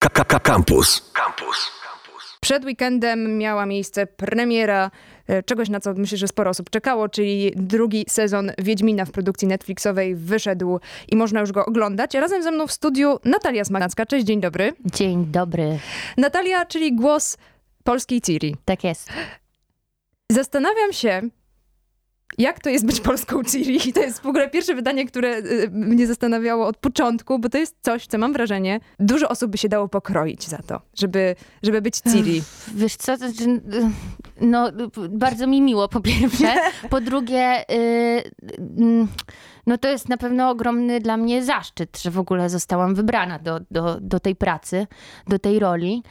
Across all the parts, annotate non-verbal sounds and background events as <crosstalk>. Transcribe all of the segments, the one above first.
Campus. Campus. Przed weekendem miała miejsce premiera e, czegoś, na co myślę, że sporo osób czekało, czyli drugi sezon Wiedźmina w produkcji Netflixowej wyszedł i można już go oglądać. Razem ze mną w studiu Natalia Smagnacka. Cześć, dzień dobry. Dzień dobry. Natalia, czyli głos polskiej Ciri. Tak jest. Zastanawiam się, jak to jest być polską Ciri? I to jest w ogóle pierwsze wydanie, które y, mnie zastanawiało od początku, bo to jest coś, co mam wrażenie, dużo osób by się dało pokroić za to, żeby, żeby być Ciri. Wiesz co, y, no bardzo mi miło po pierwsze. Po drugie, yy, no to jest na pewno ogromny dla mnie zaszczyt, że w ogóle zostałam wybrana do, do, do tej pracy, do tej roli.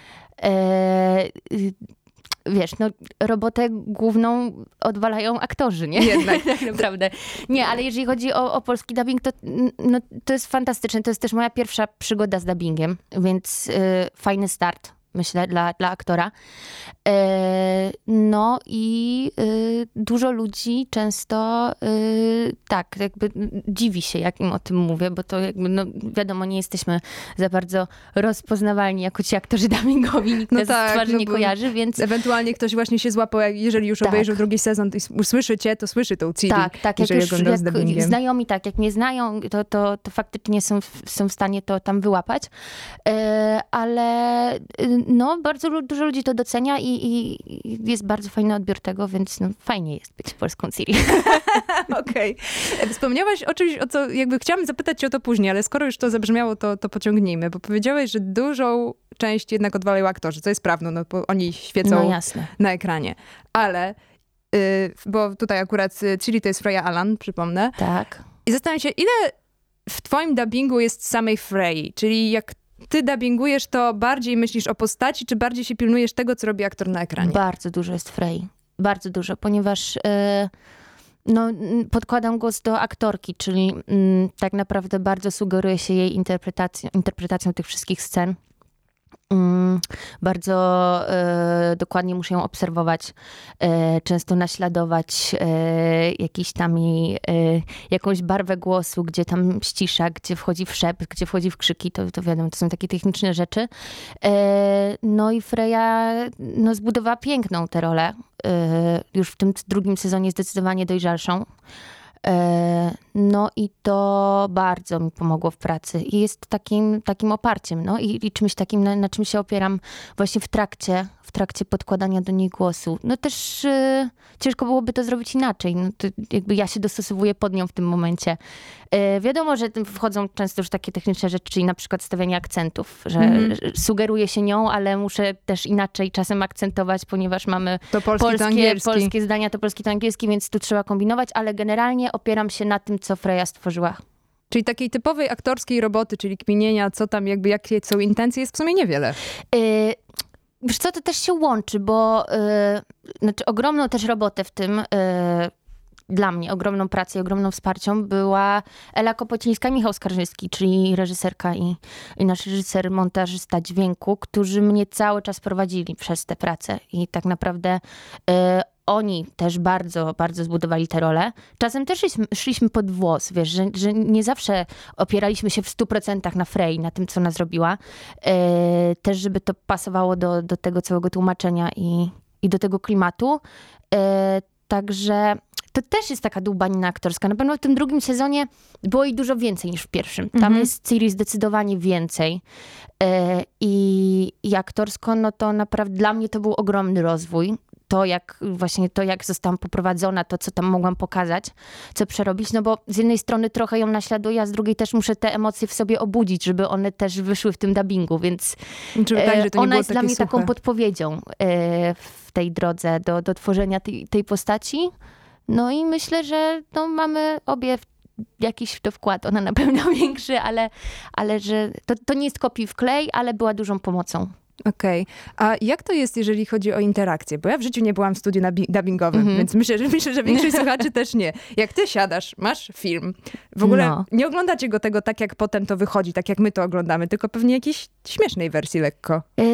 Wiesz, no robotę główną odwalają aktorzy, nie? <laughs> Jednak. <laughs> tak naprawdę. Nie, ale jeżeli chodzi o, o polski dubbing, to, no, to jest fantastyczne. To jest też moja pierwsza przygoda z dubbingiem, więc y, fajny start myślę, dla, dla aktora. E, no i y, dużo ludzi często y, tak, jakby dziwi się, jak im o tym mówię, bo to jakby, no wiadomo, nie jesteśmy za bardzo rozpoznawalni jako ci aktorzy <laughs> dubbingowi, nikt no tak, twarzy no nie kojarzy, więc... Ewentualnie ktoś właśnie się złapał, jeżeli już tak. obejrzał drugi sezon i usłyszy cię, to słyszy tą Ciri. Tak, tak, jak już jak znajomi tak, jak nie znają, to, to, to faktycznie są, są w stanie to tam wyłapać, e, ale y, no, bardzo dużo ludzi to docenia i, i, jest bardzo fajny odbiór tego, więc no, fajnie jest być polską Ciri. <laughs> Okej. Okay. Wspomniałaś o czymś, o co jakby chciałam zapytać cię o to później, ale skoro już to zabrzmiało, to, to pociągnijmy, bo powiedziałeś, że dużą część jednak odwalają aktorzy, co jest prawdą, no bo oni świecą no, na ekranie. Ale, yy, bo tutaj akurat Ciri to jest Freya Alan, przypomnę. Tak. I zastanawiam się, ile w twoim dubbingu jest samej Frey, czyli jak ty dubbingujesz, to bardziej myślisz o postaci, czy bardziej się pilnujesz tego, co robi aktor na ekranie? Bardzo dużo jest Frey. Bardzo dużo, ponieważ yy, no, podkładam głos do aktorki, czyli yy, tak naprawdę bardzo sugeruje się jej interpretacją, interpretacją tych wszystkich scen. Mm, bardzo e, dokładnie muszę ją obserwować, e, często naśladować e, jakiś tam jej, jakąś barwę głosu, gdzie tam ścisza, gdzie wchodzi w szept, gdzie wchodzi w krzyki, to, to wiadomo, to są takie techniczne rzeczy. No i Freya no, zbudowała piękną tę rolę, już w tym drugim sezonie zdecydowanie dojrzalszą. E, no i to bardzo mi pomogło w pracy i jest takim, takim oparciem, no i, i czymś takim, na, na czym się opieram właśnie w trakcie, w trakcie podkładania do niej głosu. No też y, ciężko byłoby to zrobić inaczej. No to jakby ja się dostosowuję pod nią w tym momencie. Y, wiadomo, że wchodzą często już takie techniczne rzeczy, czyli na przykład stawianie akcentów, że mm. sugeruję się nią, ale muszę też inaczej czasem akcentować, ponieważ mamy polskie, polskie zdania, to polski, to angielski, więc tu trzeba kombinować, ale generalnie opieram się na tym, co Freya stworzyła. Czyli takiej typowej aktorskiej roboty, czyli kminienia, co tam jakby, jakie są intencje, jest w sumie niewiele. Y Wiesz co, to też się łączy, bo yy, znaczy ogromną też robotę w tym, yy, dla mnie, ogromną pracę i ogromną wsparcią była Ela Kopocińska Michał Skarżyński, czyli reżyserka i, i nasz reżyser, montażysta dźwięku, którzy mnie cały czas prowadzili przez tę pracę i tak naprawdę yy, oni też bardzo, bardzo zbudowali tę rolę. Czasem też szliśmy, szliśmy pod włos, wiesz, że, że nie zawsze opieraliśmy się w 100% na Frey, na tym, co ona zrobiła. E, też, żeby to pasowało do, do tego całego tłumaczenia i, i do tego klimatu. E, także to też jest taka dłubanina aktorska. Na pewno w tym drugim sezonie było i dużo więcej niż w pierwszym. Tam mhm. jest Ciri zdecydowanie więcej. E, I, I aktorsko, no to naprawdę dla mnie to był ogromny rozwój to, jak właśnie to, jak zostałam poprowadzona, to, co tam mogłam pokazać, co przerobić, no bo z jednej strony trochę ją naśladuję, a z drugiej też muszę te emocje w sobie obudzić, żeby one też wyszły w tym dubbingu, więc tak, ona jest dla mnie suche. taką podpowiedzią e, w tej drodze do, do tworzenia tej, tej postaci. No i myślę, że no, mamy obie jakiś to wkład, ona na pewno <laughs> większy, ale, ale że to, to nie jest kopi w klej, ale była dużą pomocą. Okej. A jak to jest, jeżeli chodzi o interakcję? Bo ja w życiu nie byłam w studiu dubbingowym, Mhm. więc myślę, że myślę, że większość <laughs> słuchaczy też nie. Jak ty siadasz, masz film, w ogóle No. nie oglądacie go tego tak, jak potem to wychodzi, tak jak my to oglądamy, tylko pewnie jakiejś śmiesznej wersji lekko. Yy,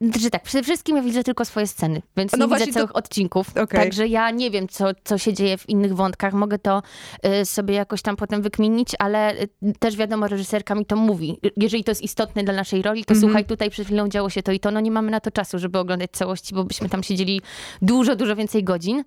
yy, że tak, przede wszystkim ja widzę tylko swoje sceny, więc No nie widzę to- całych odcinków. Okej. Także ja nie wiem, co, co się dzieje w innych wątkach. Mogę to yy, sobie jakoś tam potem wykminić, ale yy, też wiadomo, reżyserka mi to mówi. Jeżeli to jest istotne dla naszej roli, to Mhm. słuchaj, tutaj przed chwilą działo się to i to. No nie mamy na to czasu, żeby oglądać całości, bo byśmy tam siedzieli dużo, dużo więcej godzin.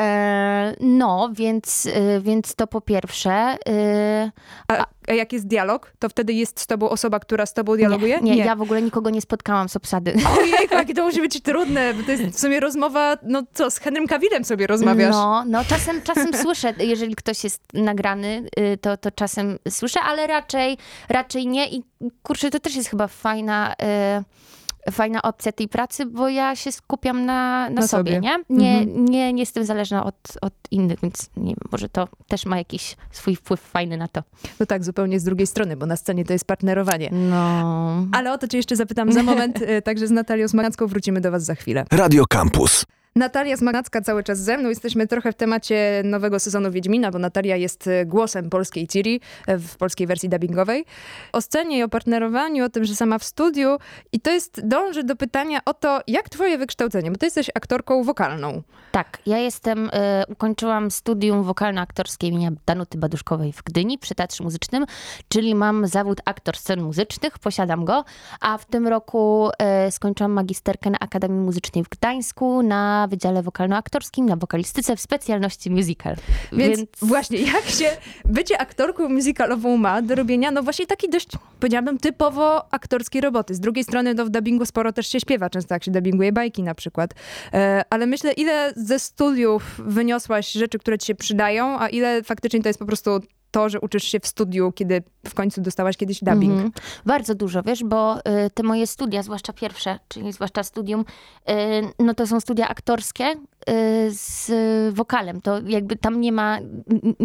E, no, więc, yy, więc to po pierwsze. Yy, A, a jak jest dialog, to wtedy jest z tobą osoba, która z tobą dialoguje? Nie, nie, ja w ogóle nikogo nie spotkałam z obsady. <laughs> Ojej, jakie to musi być trudne, bo to jest w sumie rozmowa, no co, z Henrym Kawilem sobie rozmawiasz. No, no czasem, czasem słyszę, jeżeli ktoś jest nagrany, y, to, to czasem słyszę, ale raczej, raczej nie i kurczę, to też jest chyba fajna... y, Fajna opcja tej pracy, bo ja się skupiam na, na, Na sobie, sobie. nie? Nie, Mhm. nie? nie jestem zależna od, od innych, więc nie wiem, może to też ma jakiś swój wpływ fajny na to. No tak, zupełnie z drugiej strony, bo na scenie to jest partnerowanie. No. Ale o to cię jeszcze zapytam za moment, y, <laughs> także z Natalią Smagacką wrócimy do was za chwilę. Radio Campus. Natalia Smagacka cały czas ze mną. Jesteśmy trochę w temacie nowego sezonu Wiedźmina, bo Natalia jest e, głosem polskiej Ciri e, w polskiej wersji dubbingowej. O scenie o partnerowaniu, o tym, że sama w studiu. I to jest, dąży do pytania o to, jak twoje wykształcenie, bo ty jesteś aktorką wokalną. Tak, ja jestem, y, ukończyłam studium wokalno-aktorskie imienia Danuty Baduszkowej w Gdyni przy Teatrze Muzycznym, czyli mam zawód aktor scen muzycznych, posiadam go, a w tym roku y, skończyłam magisterkę na Akademii Muzycznej w Gdańsku na Wydziale Wokalno-Aktorskim, na wokalistyce w specjalności musical. Więc, właśnie, jak się bycie aktorką musicalową ma do robienia, no właśnie takiej dość, powiedziałabym, typowo aktorskiej roboty. Z drugiej strony, no w dubbingu sporo też się śpiewa, często jak się dubbinguje bajki na przykład. E, ale myślę, ile ze studiów wyniosłaś rzeczy, które ci się przydają, a ile faktycznie to jest po prostu to, że uczysz się w studiu, kiedy w końcu dostałaś kiedyś dubbing. Mhm. Bardzo dużo, wiesz, bo y, te moje studia, zwłaszcza pierwsze, czyli zwłaszcza studium, y, no to są studia aktorskie y, z wokalem. To jakby tam nie ma,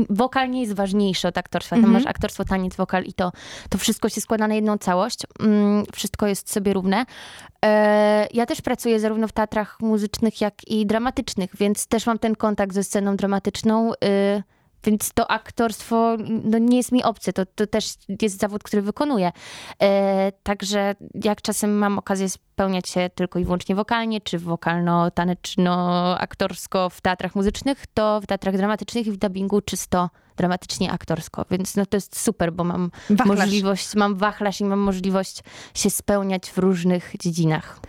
wokal nie jest ważniejszy od aktorstwa. Tam Mhm. masz aktorstwo, taniec, wokal i to, to wszystko się składa na jedną całość. Mm, wszystko jest sobie równe. E, Ja też pracuję zarówno w teatrach muzycznych, jak i dramatycznych, więc też mam ten kontakt ze sceną dramatyczną. Więc to aktorstwo no, nie jest mi obce. To, to też jest zawód, który wykonuję. E, także jak czasem mam okazję spełniać się tylko i wyłącznie wokalnie, czy wokalno-taneczno-aktorsko w teatrach muzycznych, to w teatrach dramatycznych i w dubbingu czysto dramatycznie aktorsko. Więc no, to jest super, bo mam Wachlarz. możliwość, mam wachlarz i mam możliwość się spełniać w różnych dziedzinach.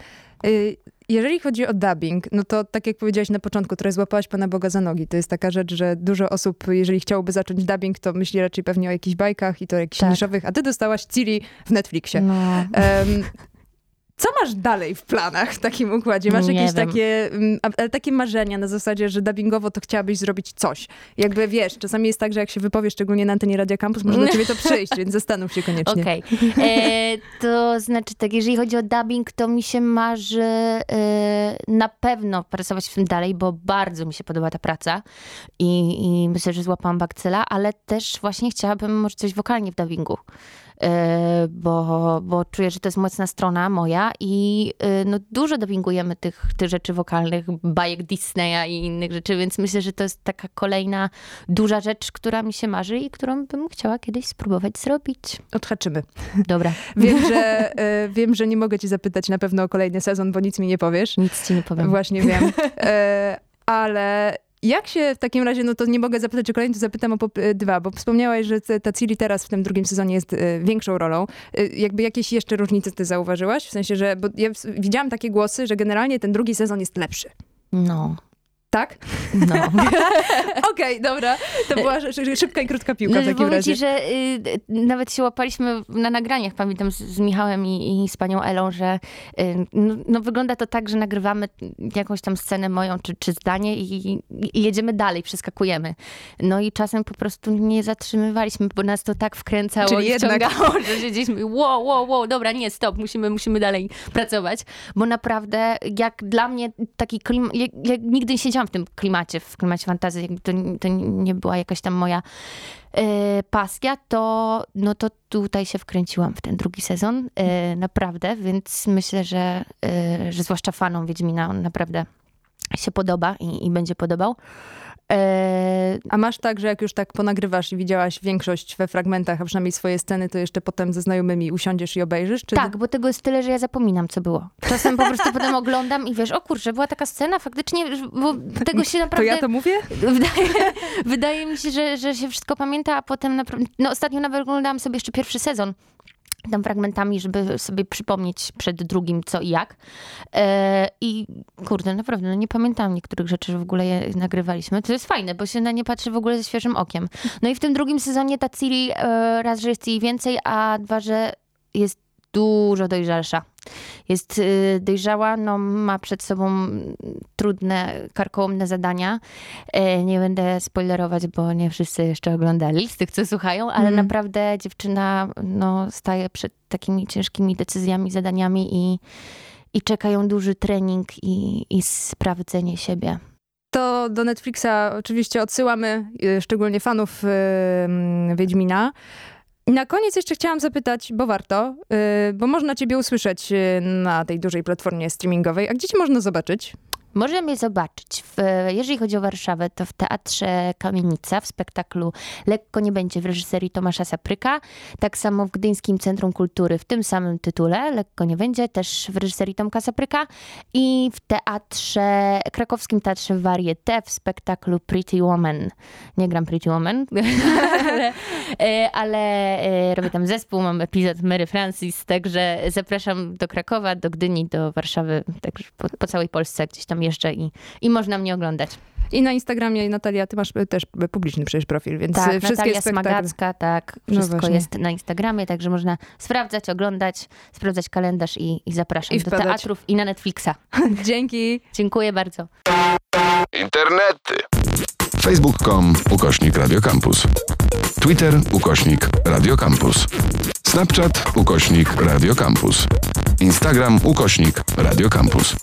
Y, Jeżeli chodzi o dubbing, no to tak jak powiedziałaś na początku, trochę złapałaś Pana Boga za nogi. To jest taka rzecz, że dużo osób, jeżeli chciałoby zacząć dubbing, to myśli raczej pewnie o jakichś bajkach i to jakichś Tak. niszowych, a ty dostałaś Ciri w Netflixie. No. Em, co masz dalej w planach w takim układzie? Masz jakieś takie, mm, ale takie marzenia na zasadzie, że dubbingowo to chciałabyś zrobić coś. Jakby wiesz, czasami jest tak, że jak się wypowiesz, szczególnie na antenie Radia Campus, może do ciebie to przyjść, <laughs> więc zastanów się koniecznie. Okej. E, To znaczy tak, jeżeli chodzi o dubbing, to mi się marzy e, na pewno pracować w tym dalej, bo bardzo mi się podoba ta praca i, i myślę, że złapałam bakcyla, ale też właśnie chciałabym może coś wokalnie w dubbingu. E, Bo, bo czuję, że to jest mocna strona moja i e, no, dużo dubbingujemy tych, tych rzeczy wokalnych, bajek Disneya i innych rzeczy, więc myślę, że to jest taka kolejna duża rzecz, która mi się marzy i którą bym chciała kiedyś spróbować zrobić. Odhaczymy. Dobra. <laughs> Wiem, że, e, wiem, że nie mogę ci zapytać na pewno o kolejny sezon, bo nic mi nie powiesz. Nic ci nie powiem. Właśnie wiem. Ale jak się w takim razie, no to nie mogę zapytać o kolejny, to zapytam o pop- e, dwa, bo wspomniałaś, że ta Ciri teraz w tym drugim sezonie jest e, większą rolą. E, jakby jakieś jeszcze różnice ty zauważyłaś? W sensie, że bo ja widziałam takie głosy, że generalnie ten drugi sezon jest lepszy. No, Tak? no. <laughs> Okej, dobra. To była szy- szy- szybka i krótka piłka w No, takim razie. ci, że y, nawet się łapaliśmy na nagraniach, pamiętam z, z Michałem i, i z panią Elą, że y, no, no, wygląda to tak, że nagrywamy jakąś tam scenę moją czy, czy zdanie i, i jedziemy dalej, przeskakujemy. No i czasem po prostu nie zatrzymywaliśmy, bo nas to tak wkręcało Czyli i jednak- wciągało, że siedzieliśmy wow, wow, wow, dobra, nie, stop, musimy, musimy dalej pracować, bo naprawdę jak dla mnie taki klim, jak, nigdy nie siedziałam siedziałam w tym klimacie, w klimacie fantazji, to, to nie była jakaś tam moja e, pasja, to, no to tutaj się wkręciłam w ten drugi sezon, e, naprawdę, więc myślę, że, e, że zwłaszcza fanom Wiedźmina on naprawdę się podoba i, i będzie podobał. E, a masz tak, że jak już tak ponagrywasz i widziałaś większość we fragmentach, a przynajmniej swoje sceny, to jeszcze potem ze znajomymi usiądziesz i obejrzysz? Czy... Tak, bo tego jest tyle, że ja zapominam, co było. Czasem po prostu potem <laughs> oglądam i wiesz, o kurczę, była taka scena, faktycznie, bo tego się naprawdę... To ja to mówię? Wydaje, wydaje mi się, że, że się wszystko pamięta, a potem naprawdę... No ostatnio nawet oglądałam sobie jeszcze pierwszy sezon tam fragmentami, żeby sobie przypomnieć przed drugim co i jak. E, I kurde, naprawdę, no nie pamiętam niektórych rzeczy, że w ogóle je nagrywaliśmy. To jest fajne, bo się na nie patrzy w ogóle ze świeżym okiem. No i w tym drugim sezonie ta Ciri e, raz, że jest jej więcej, a dwa, że jest dużo dojrzalsza. Jest y, dojrzała, no, ma przed sobą trudne, karkołomne zadania. E, nie będę spoilerować, bo nie wszyscy jeszcze oglądali z tych, co słuchają, ale mm. naprawdę dziewczyna no, staje przed takimi ciężkimi decyzjami, zadaniami i, i czekają duży trening i, i sprawdzenie siebie to do Netflixa oczywiście odsyłamy, y, szczególnie fanów yy, Wiedźmina. Na koniec jeszcze chciałam zapytać, bo warto, yy, bo można ciebie usłyszeć y, na tej dużej platformie streamingowej. A gdzie cię można zobaczyć? Można mnie zobaczyć, w, jeżeli chodzi o Warszawę, to w Teatrze Kamienica, w spektaklu Lekko nie będzie w reżyserii Tomasza Sapryka. Tak samo w Gdyńskim Centrum Kultury w tym samym tytule, Lekko nie będzie, też w reżyserii Tomka Sapryka. I w Teatrze, Krakowskim Teatrze Varieté w spektaklu Pretty Woman. Nie gram Pretty Woman, <laughs> ale, e, ale e, robię tam zespół, mam epizod Mary Francis, także zapraszam do Krakowa, do Gdyni, do Warszawy, także po, po całej Polsce gdzieś tam jeszcze i, i można mnie oglądać. I na Instagramie, Natalia, ty masz też publiczny przecież profil, więc tak, wszystkie Natalia Smagacka, tak, no wszystko no jest na Instagramie, także można sprawdzać, oglądać, sprawdzać kalendarz i, i zapraszam I do teatrów i na Netflixa. <laughs> Dzięki. Dziękuję bardzo. Internety. Facebook.com ukośnik Radiocampus. Twitter ukośnik Radiocampus. Snapchat ukośnik Radiocampus. Instagram ukośnik Radiocampus.